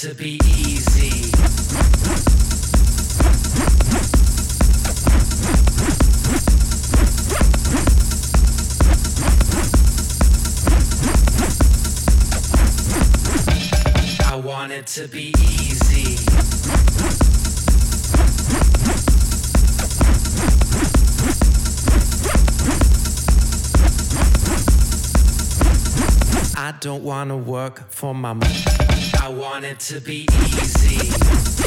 to be easy. I want it to be easy. I don't wanna work for my money it to be easy.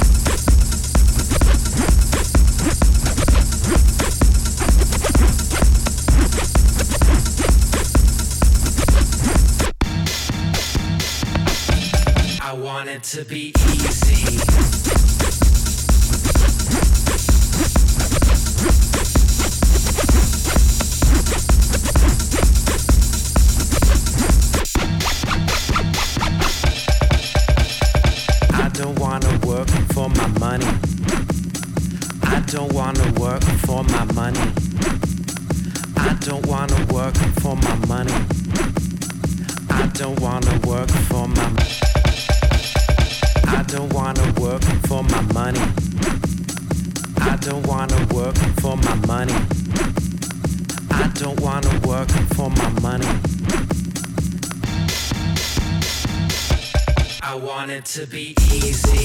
wanna work for my I don't wanna work for my money. I don't wanna work for my money. I don't wanna work for my money. I want it to be easy.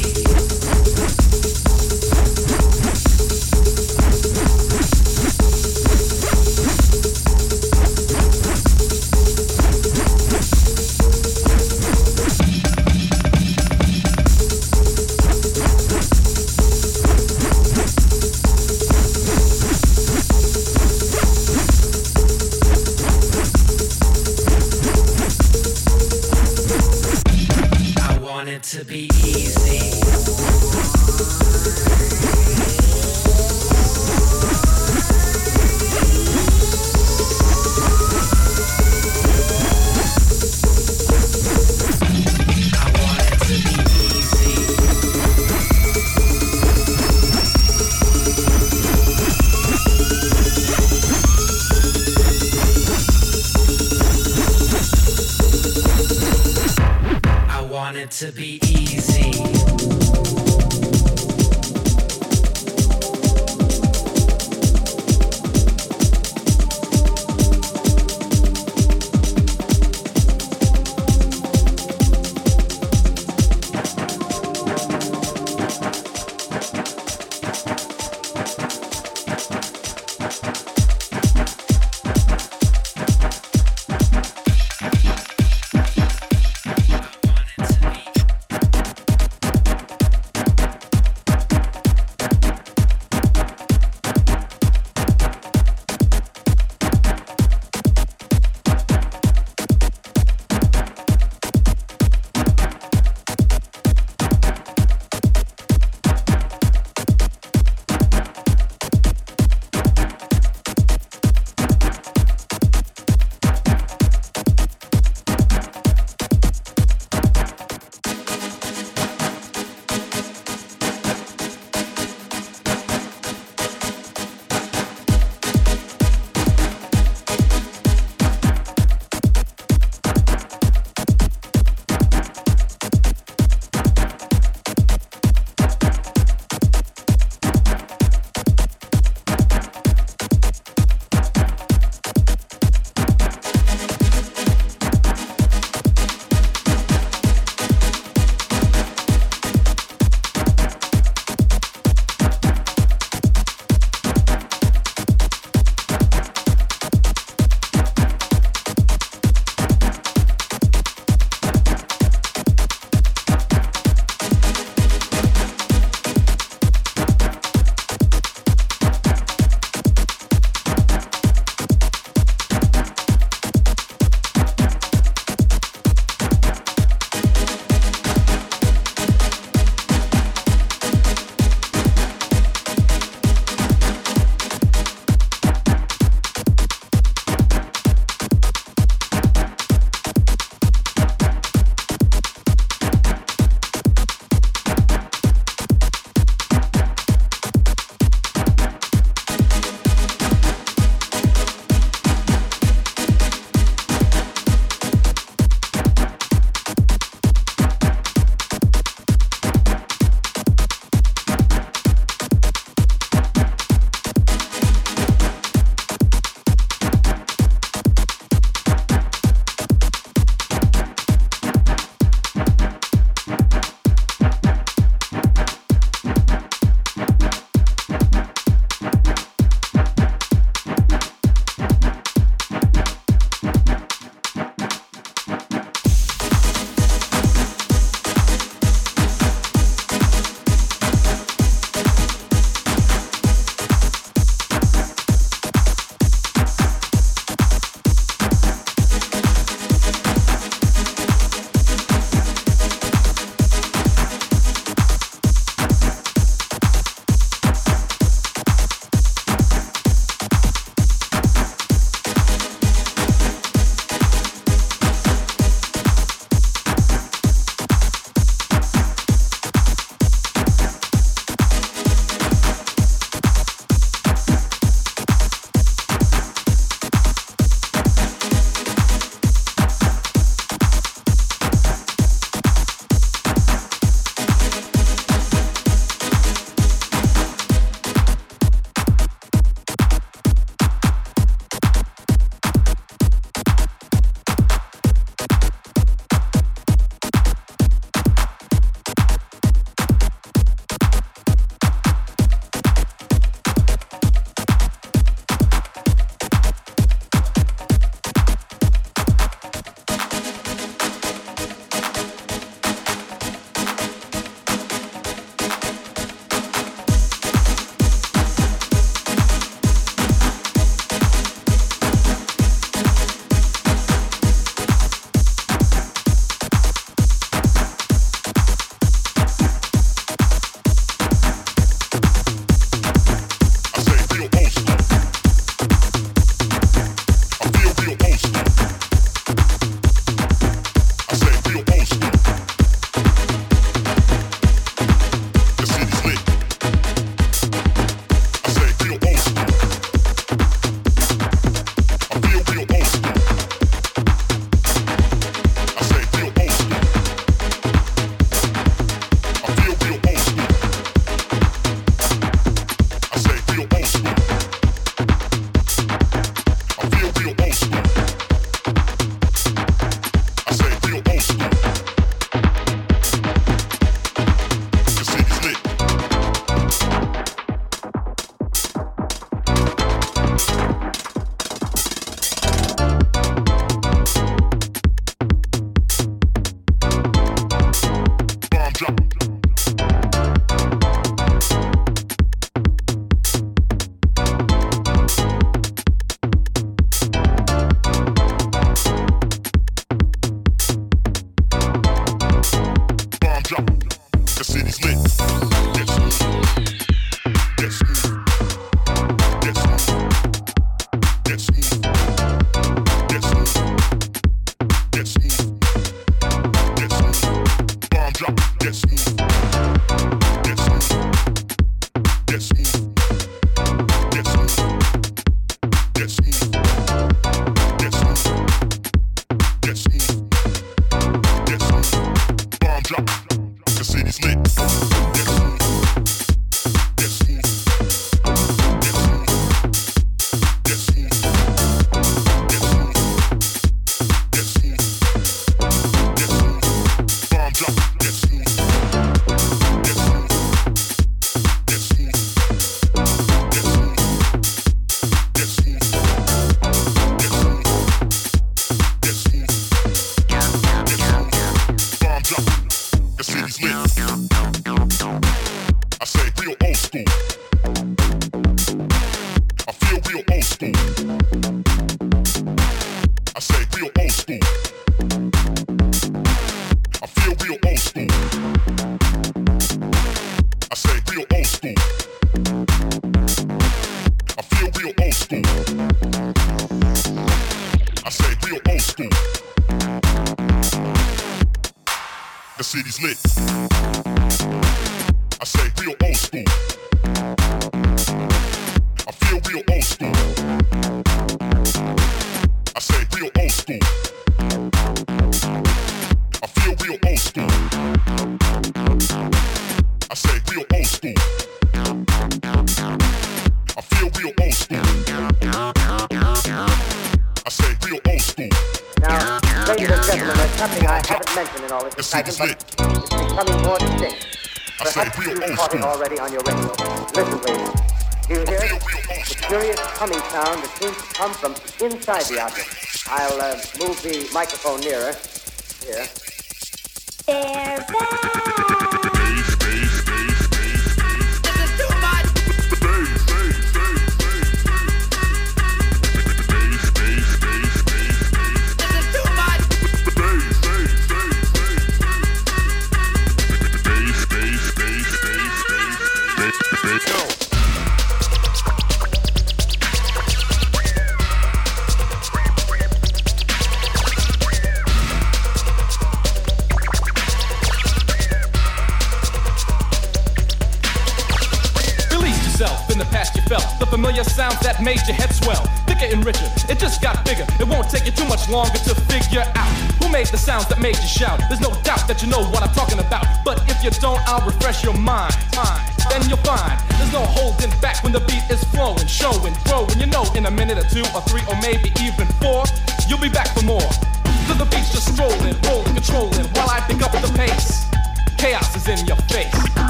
It's becoming more distinct. I said real old school. already on your radio. Listen, ladies. Do you hear it? The curious humming sound that seems to come from inside the object. I'll uh, move the microphone nearer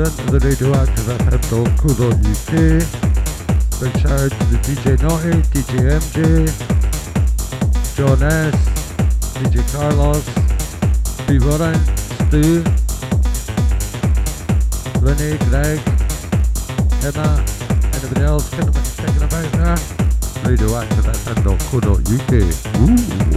London to the radioactivefm.co.uk. Big shout out to the DJ Naughty, DJ MJ, John S, DJ Carlos, Steve Warren, Stu, Lenny, Greg, Emma, anybody else thinking about that? The radioactivefm.co.uk. Ooh.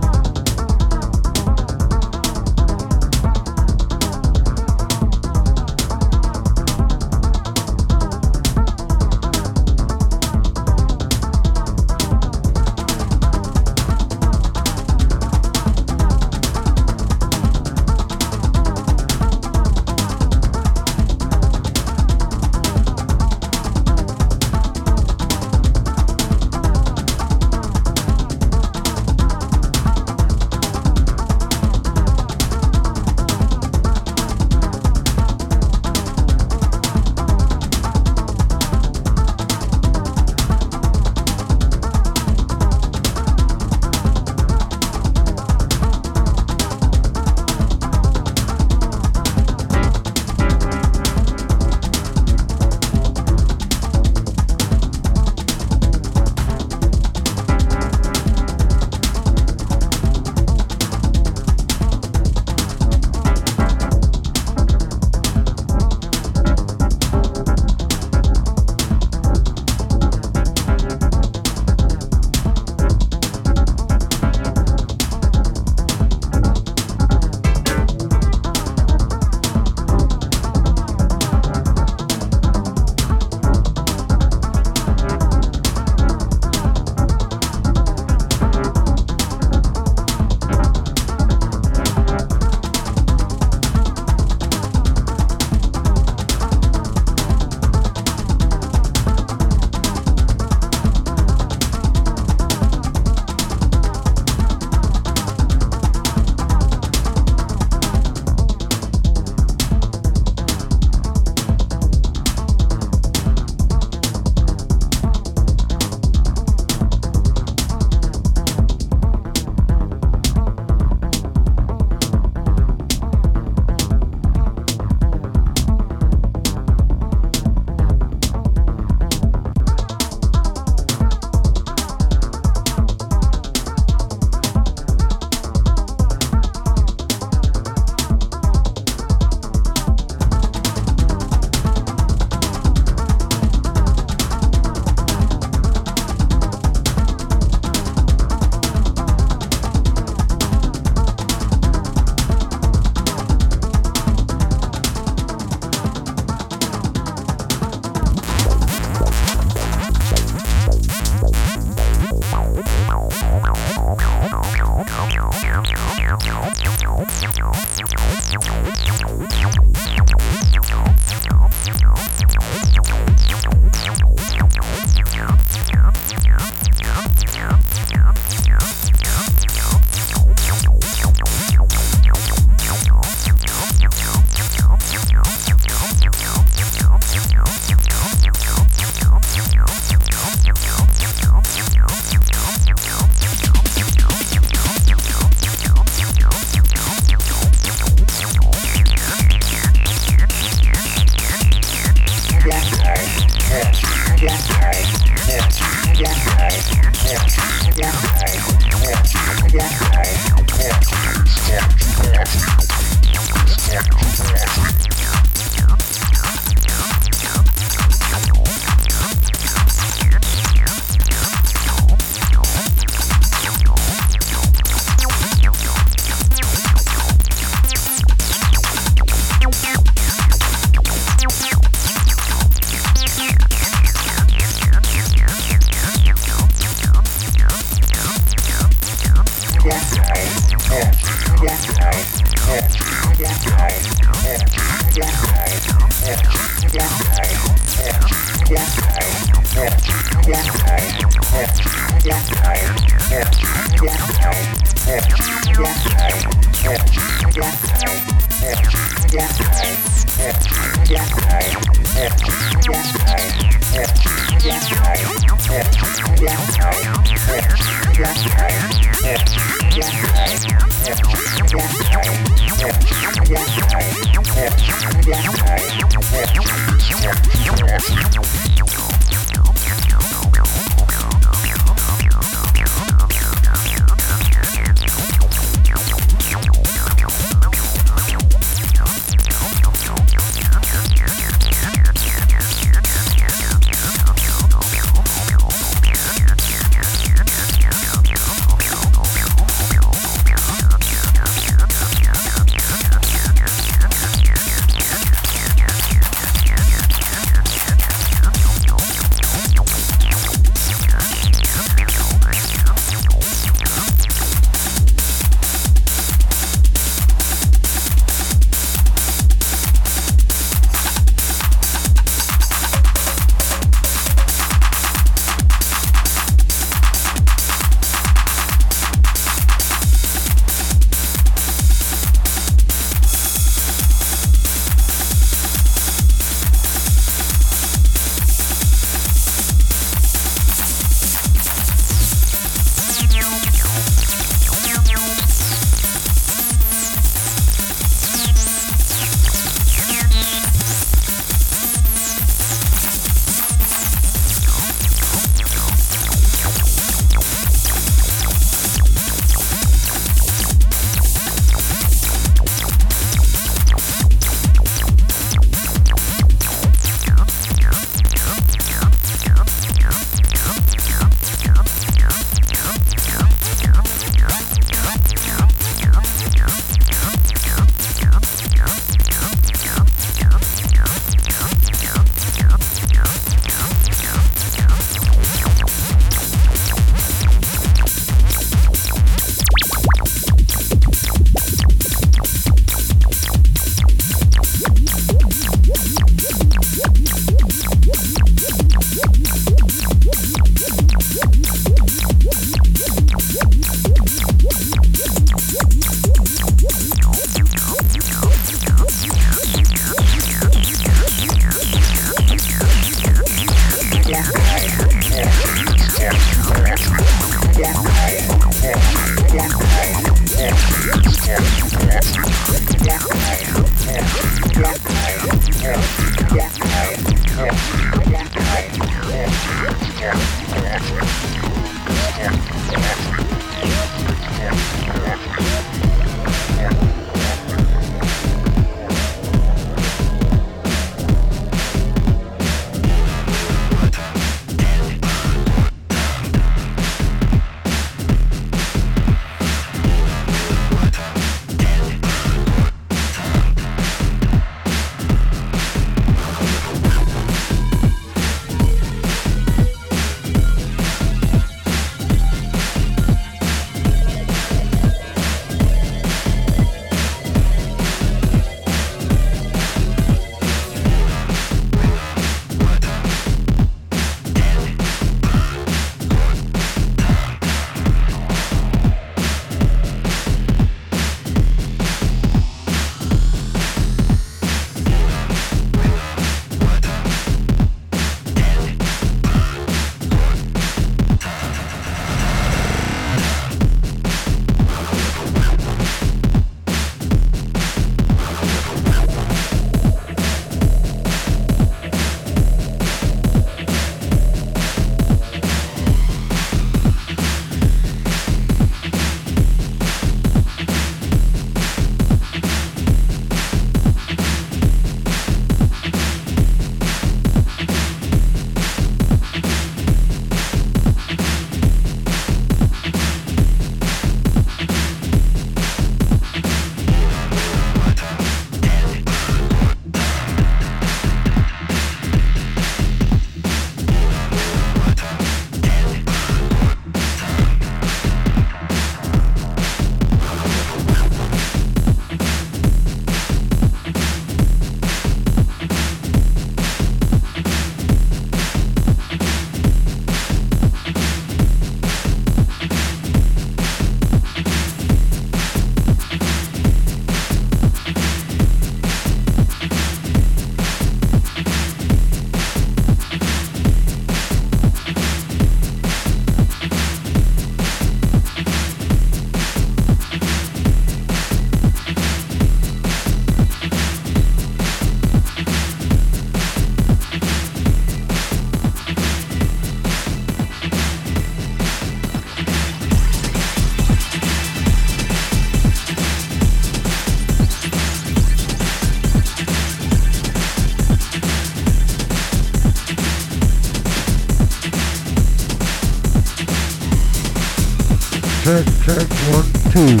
Tuned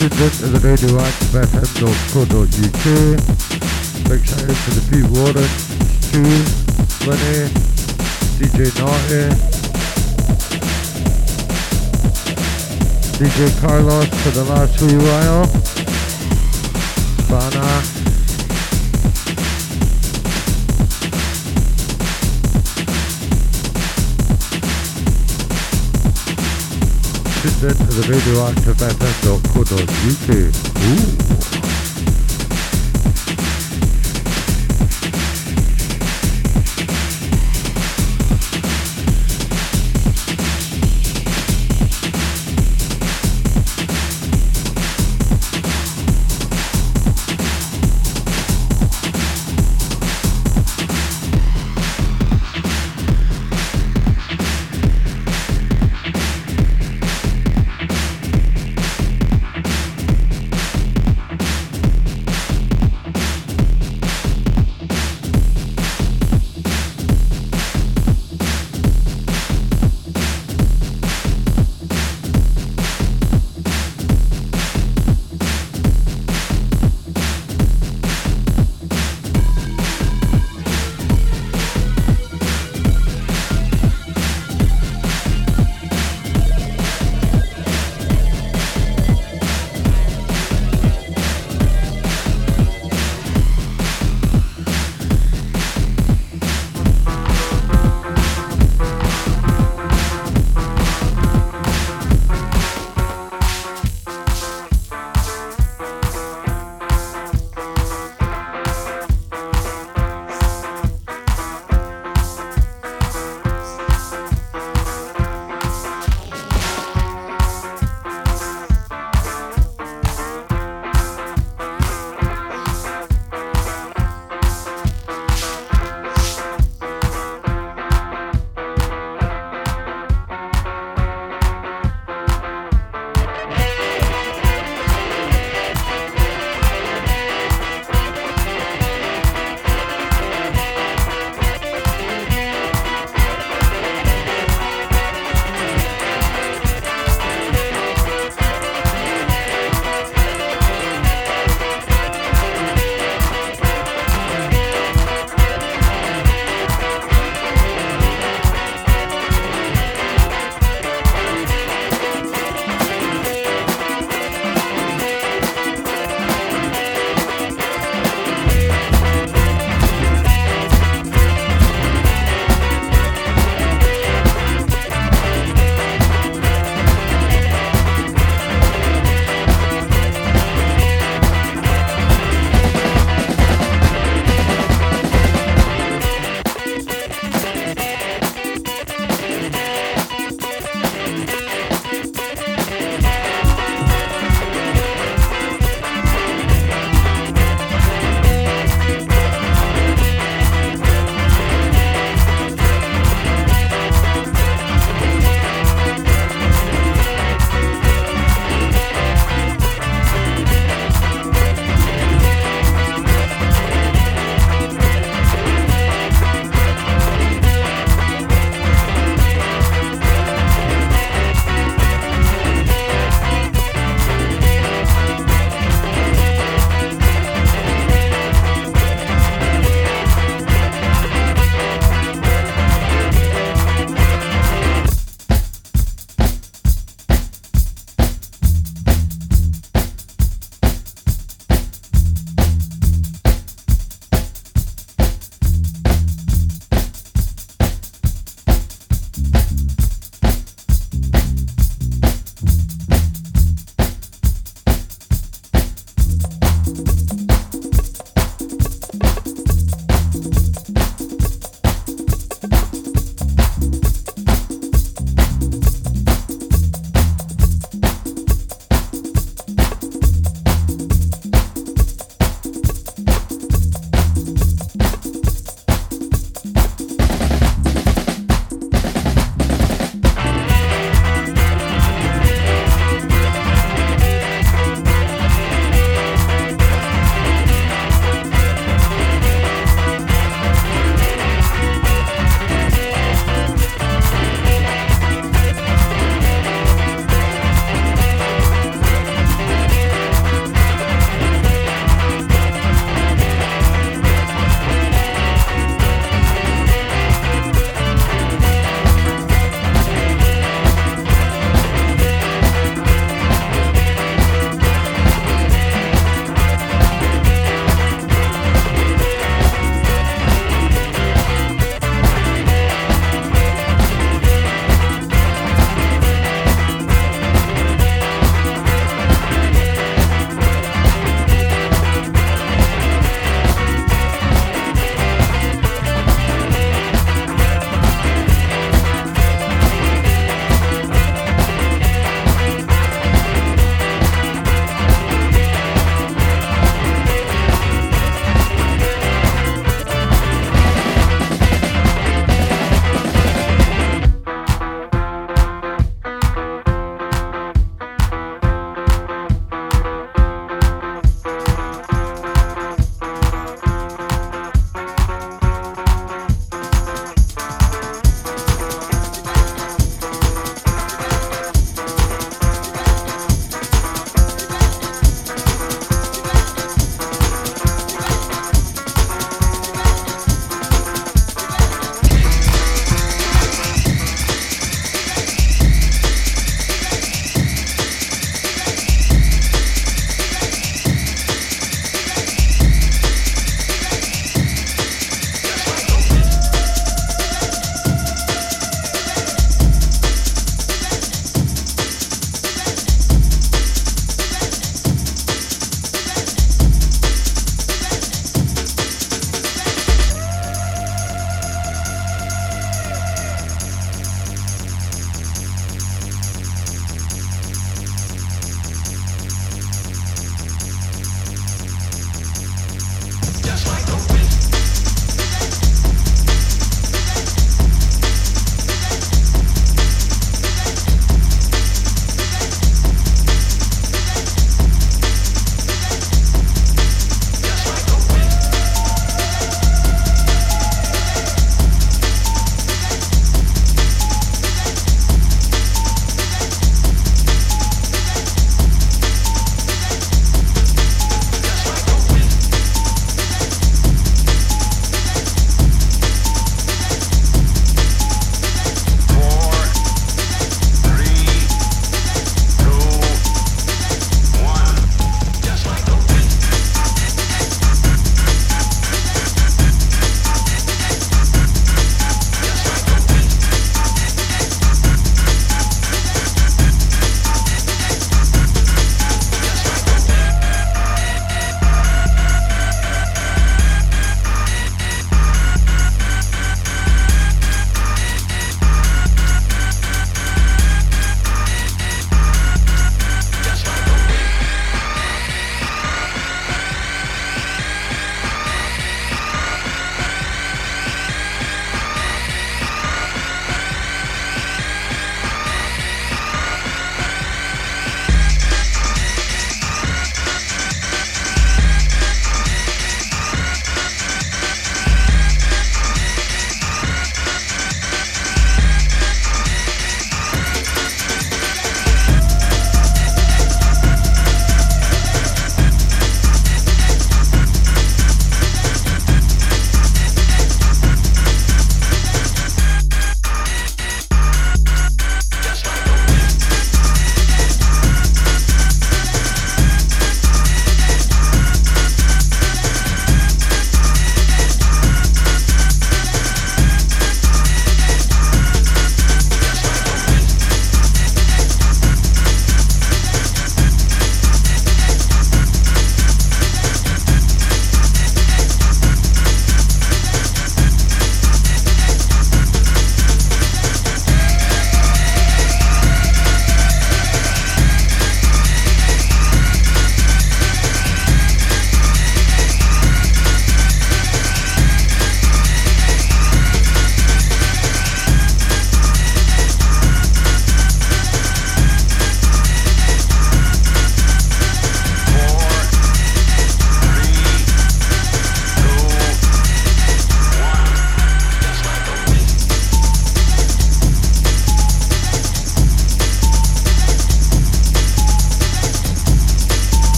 in to the radioactive FM.co.uk. Big shout out to the Pete Warren, Stu, Lenny, DJ Naughty, DJ Carlos for the last wee while, Spana, to the radioactive FM.co.uk. Ooh.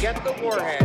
get the warhead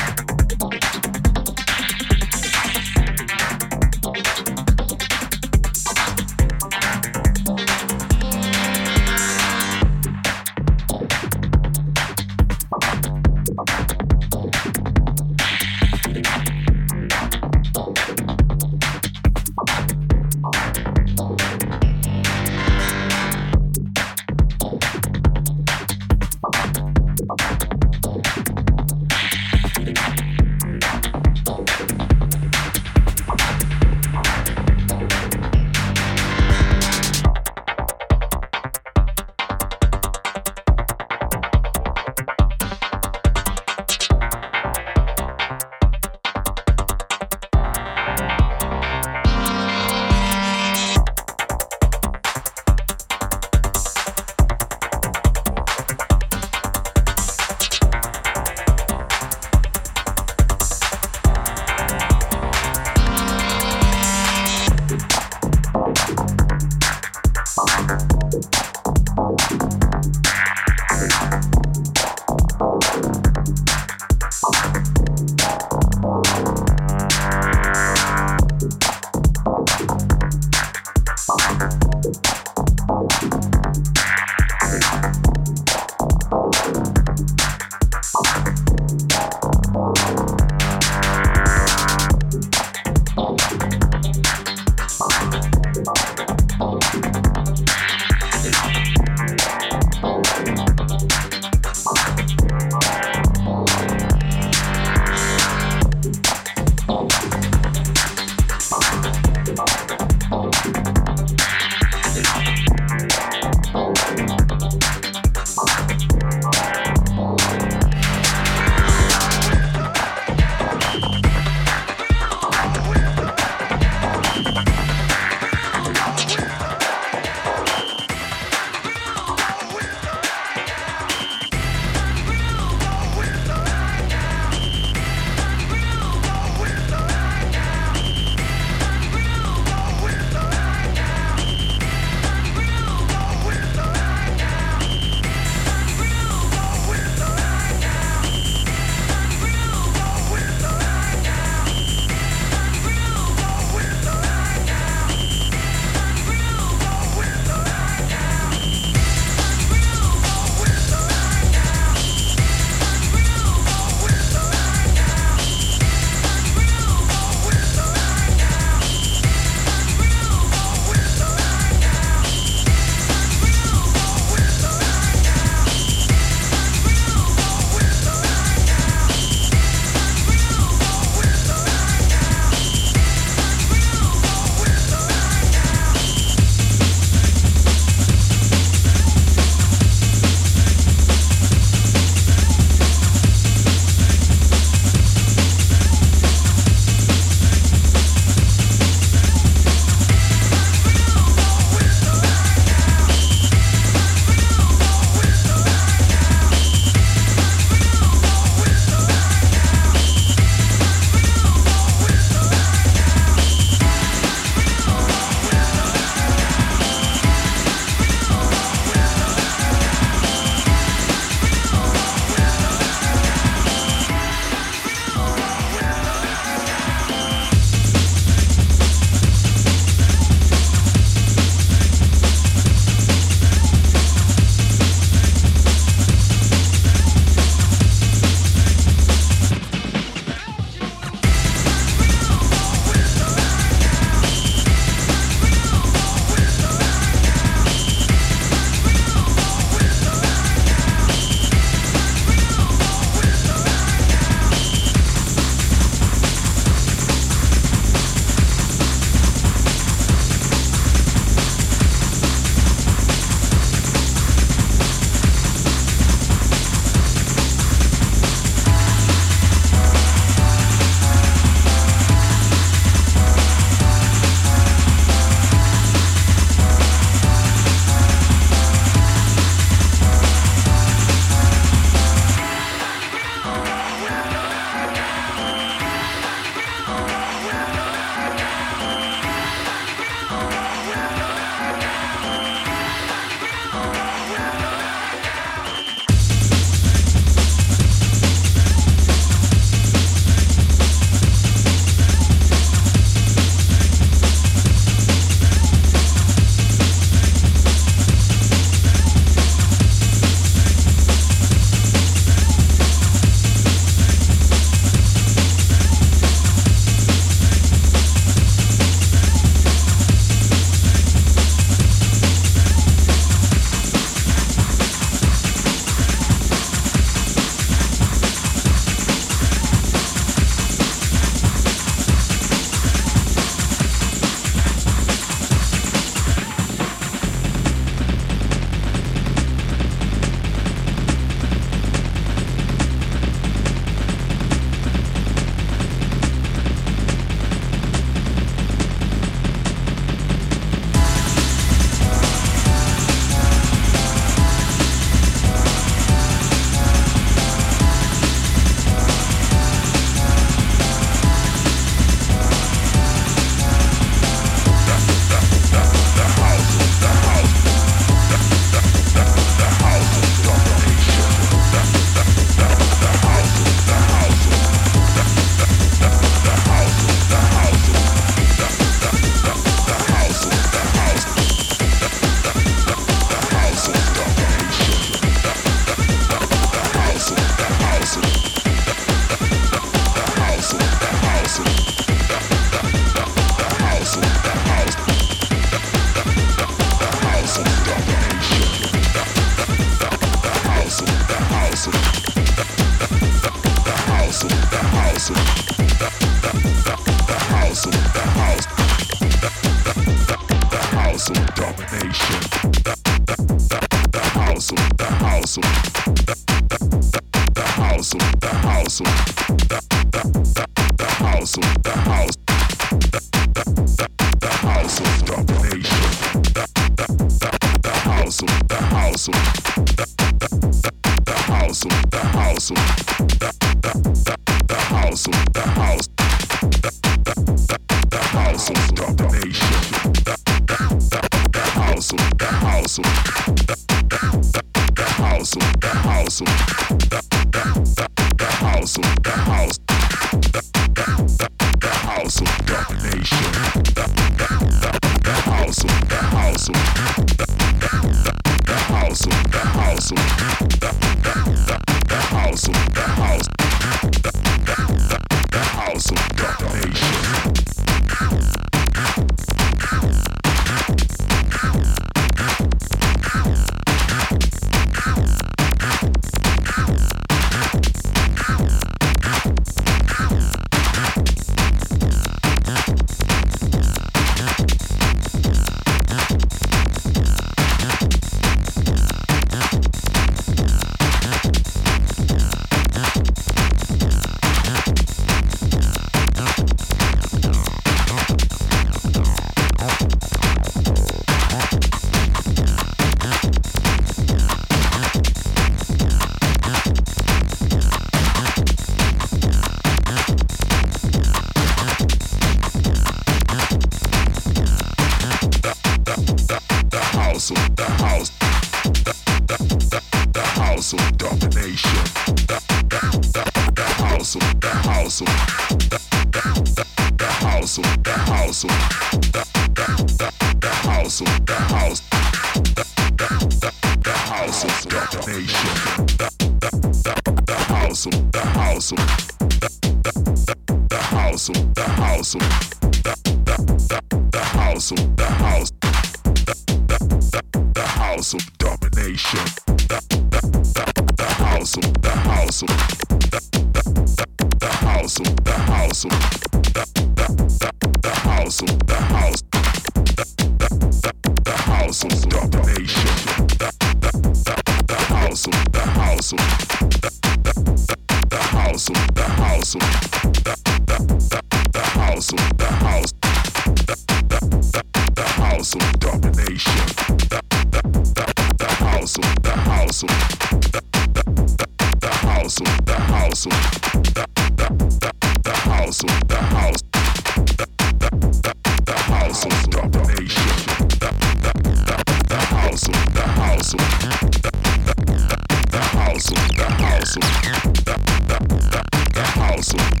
house. The, the, the, the house.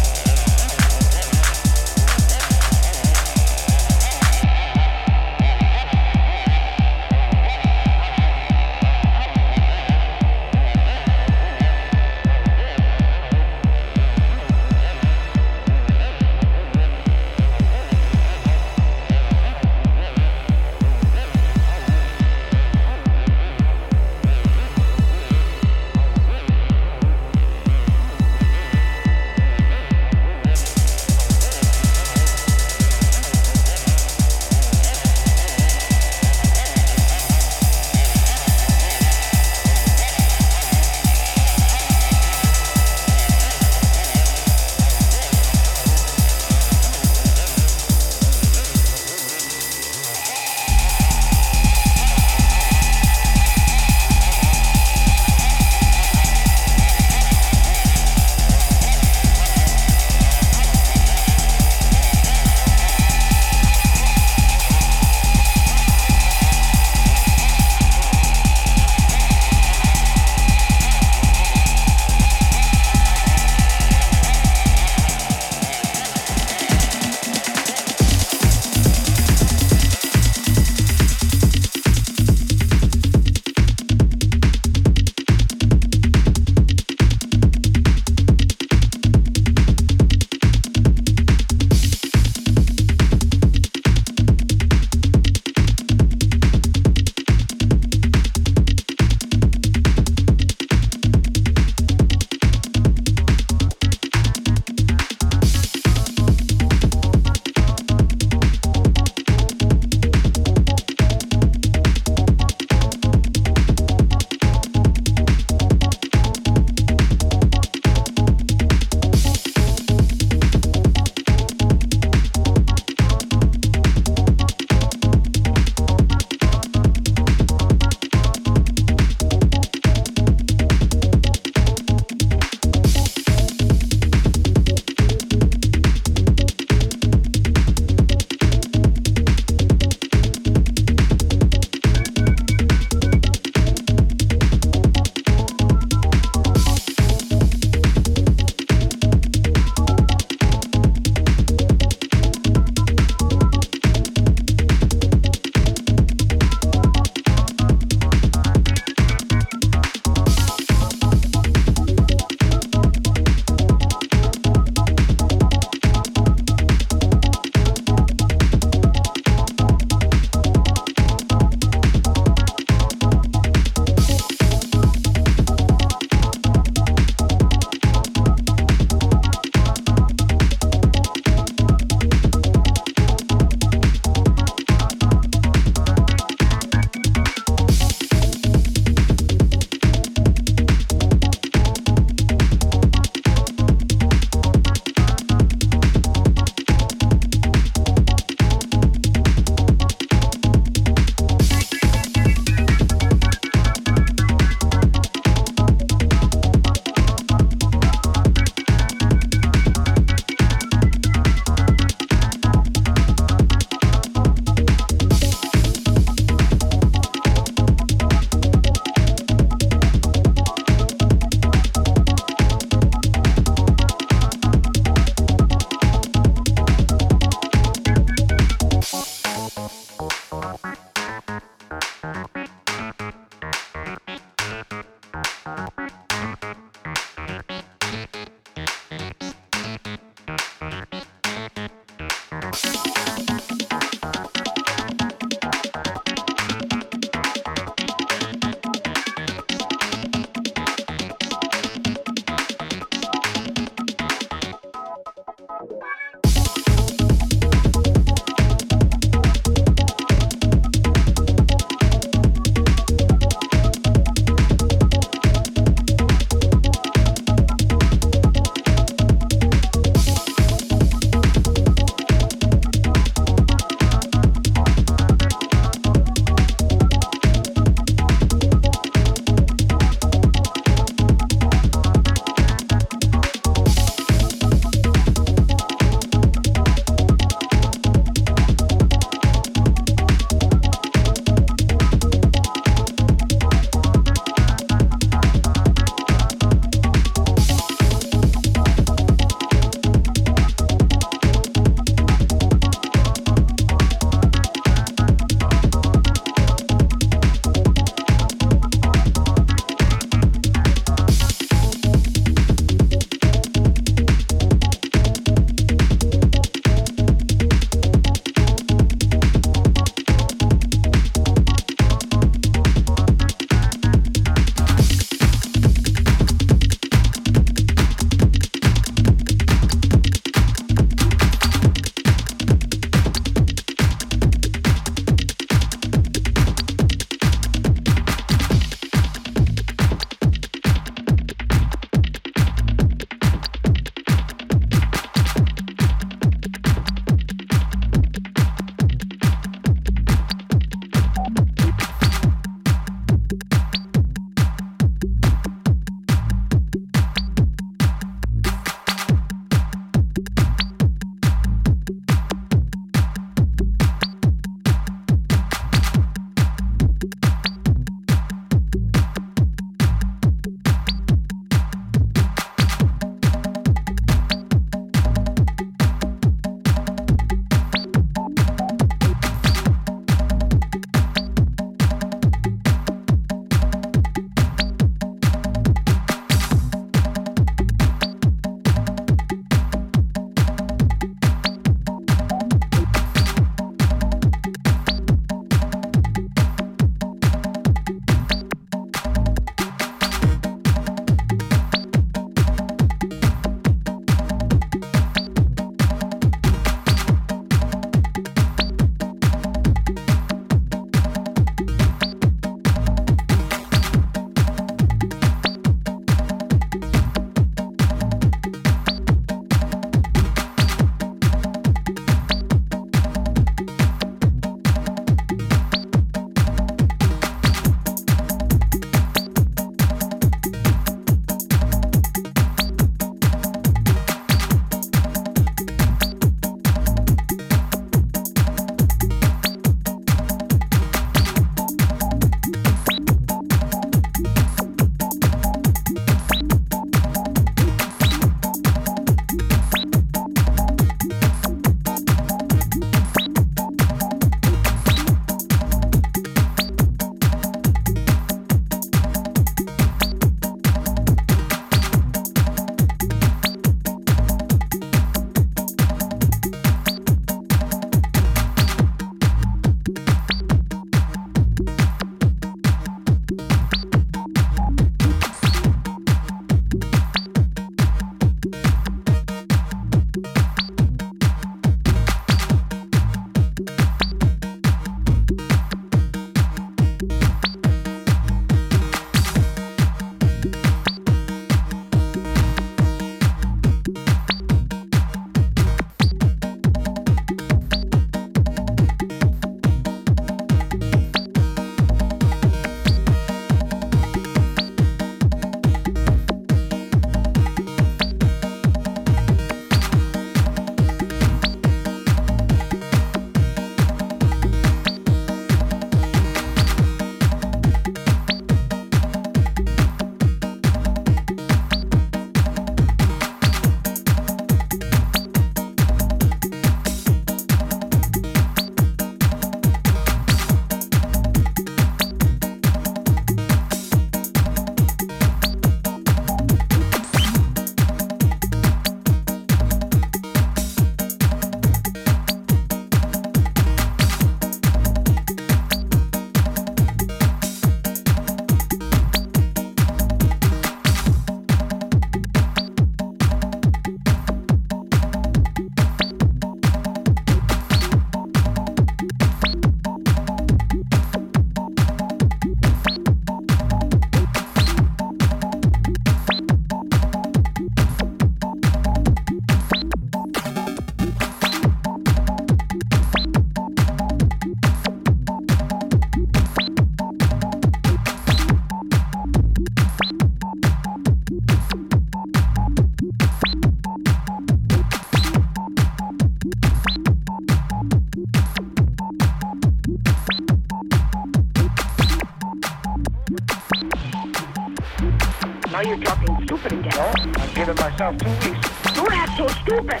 yourself two weeks. Don't act so stupid.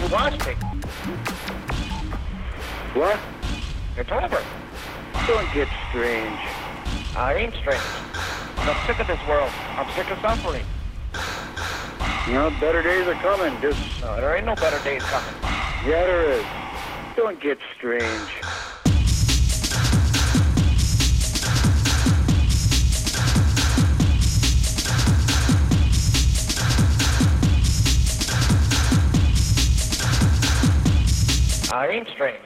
You lost me. What? It's over. Don't get strange. I ain't strange. I'm sick of this world. I'm sick of suffering. You know, better days are coming. Just no, there ain't no better days coming. Yeah, there is. Don't get strange. mainstream.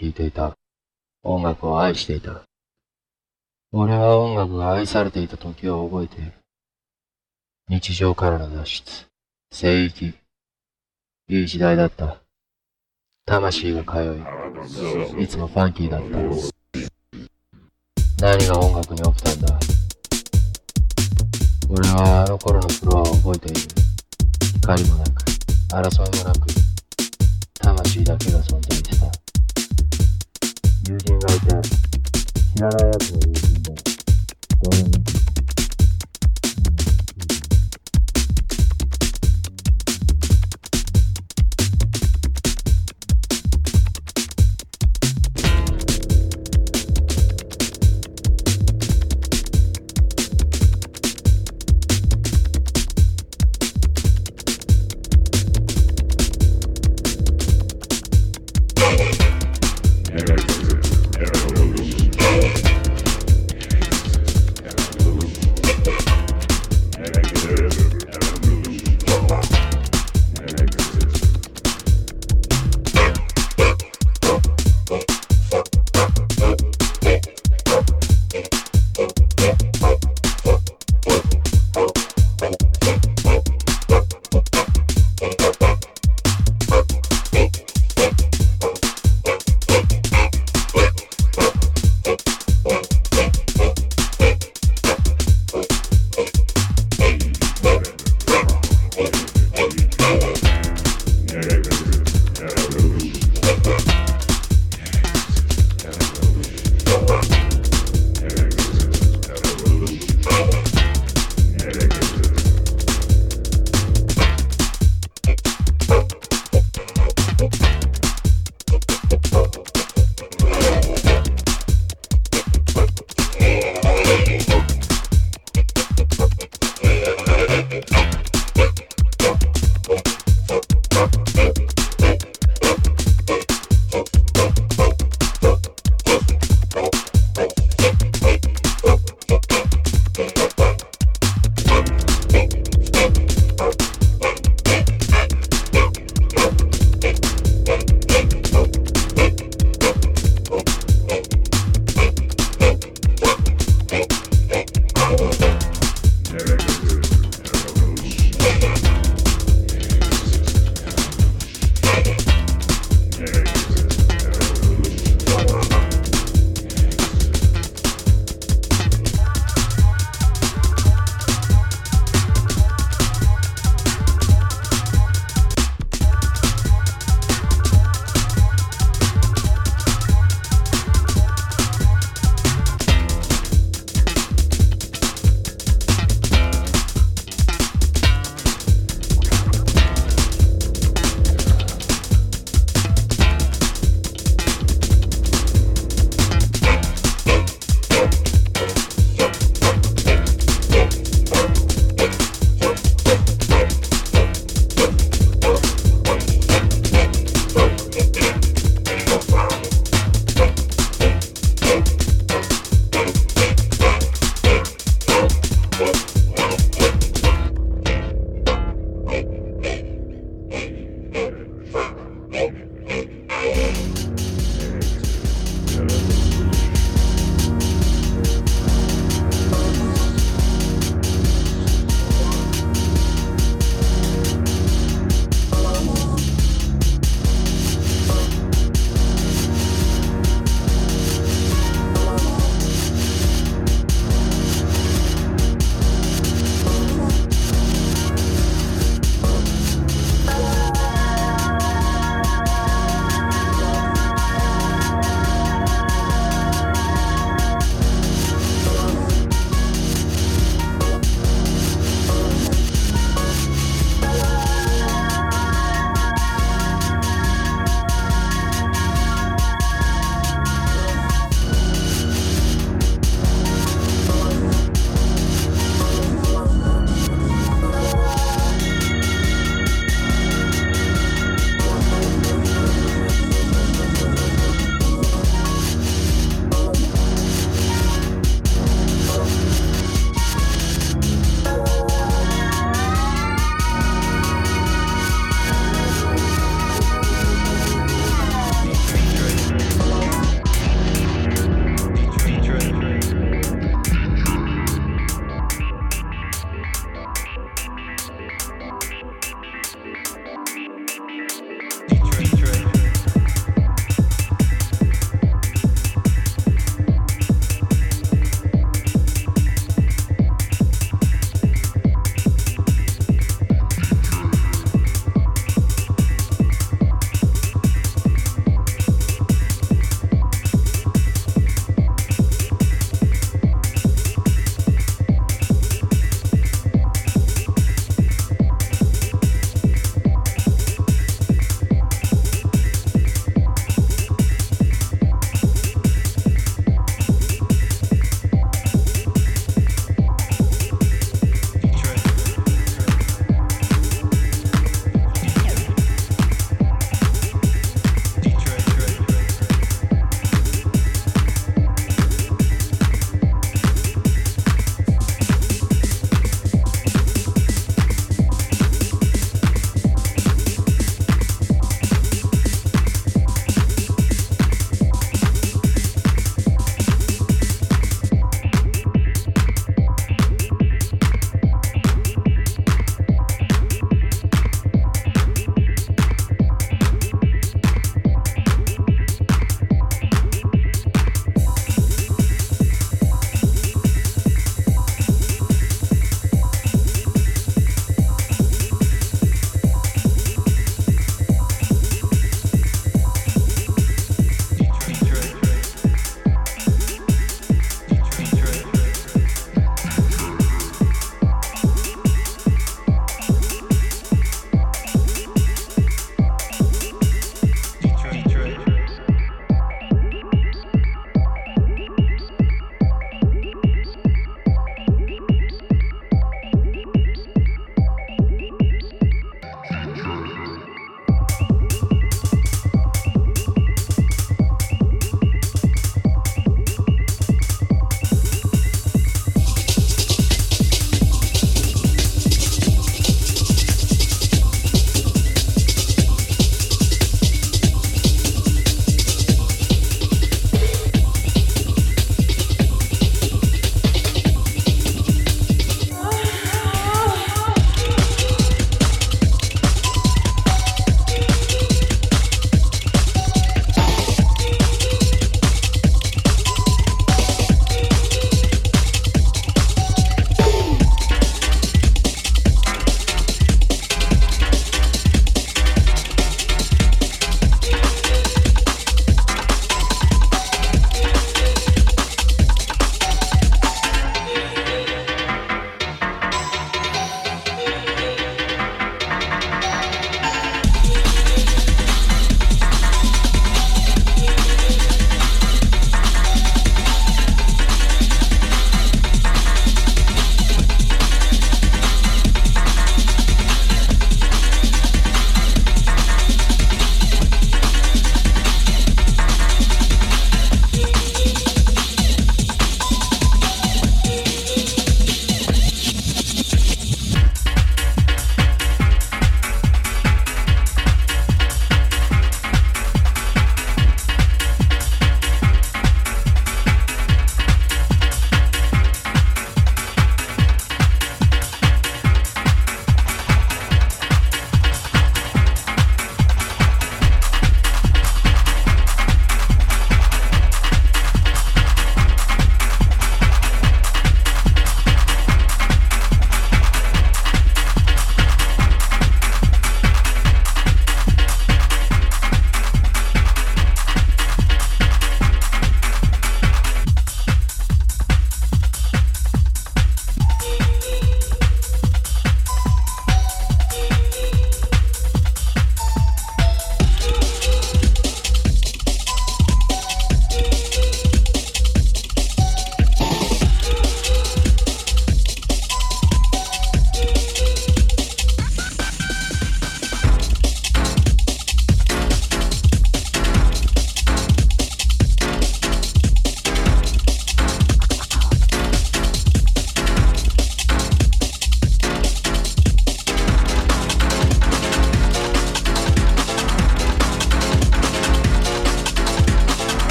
聴いていた。音楽を愛していた。俺は音楽が愛されていた時を覚えている。日常からの脱出。聖域。いい時代だった。魂が通い、いつもファンキーだった。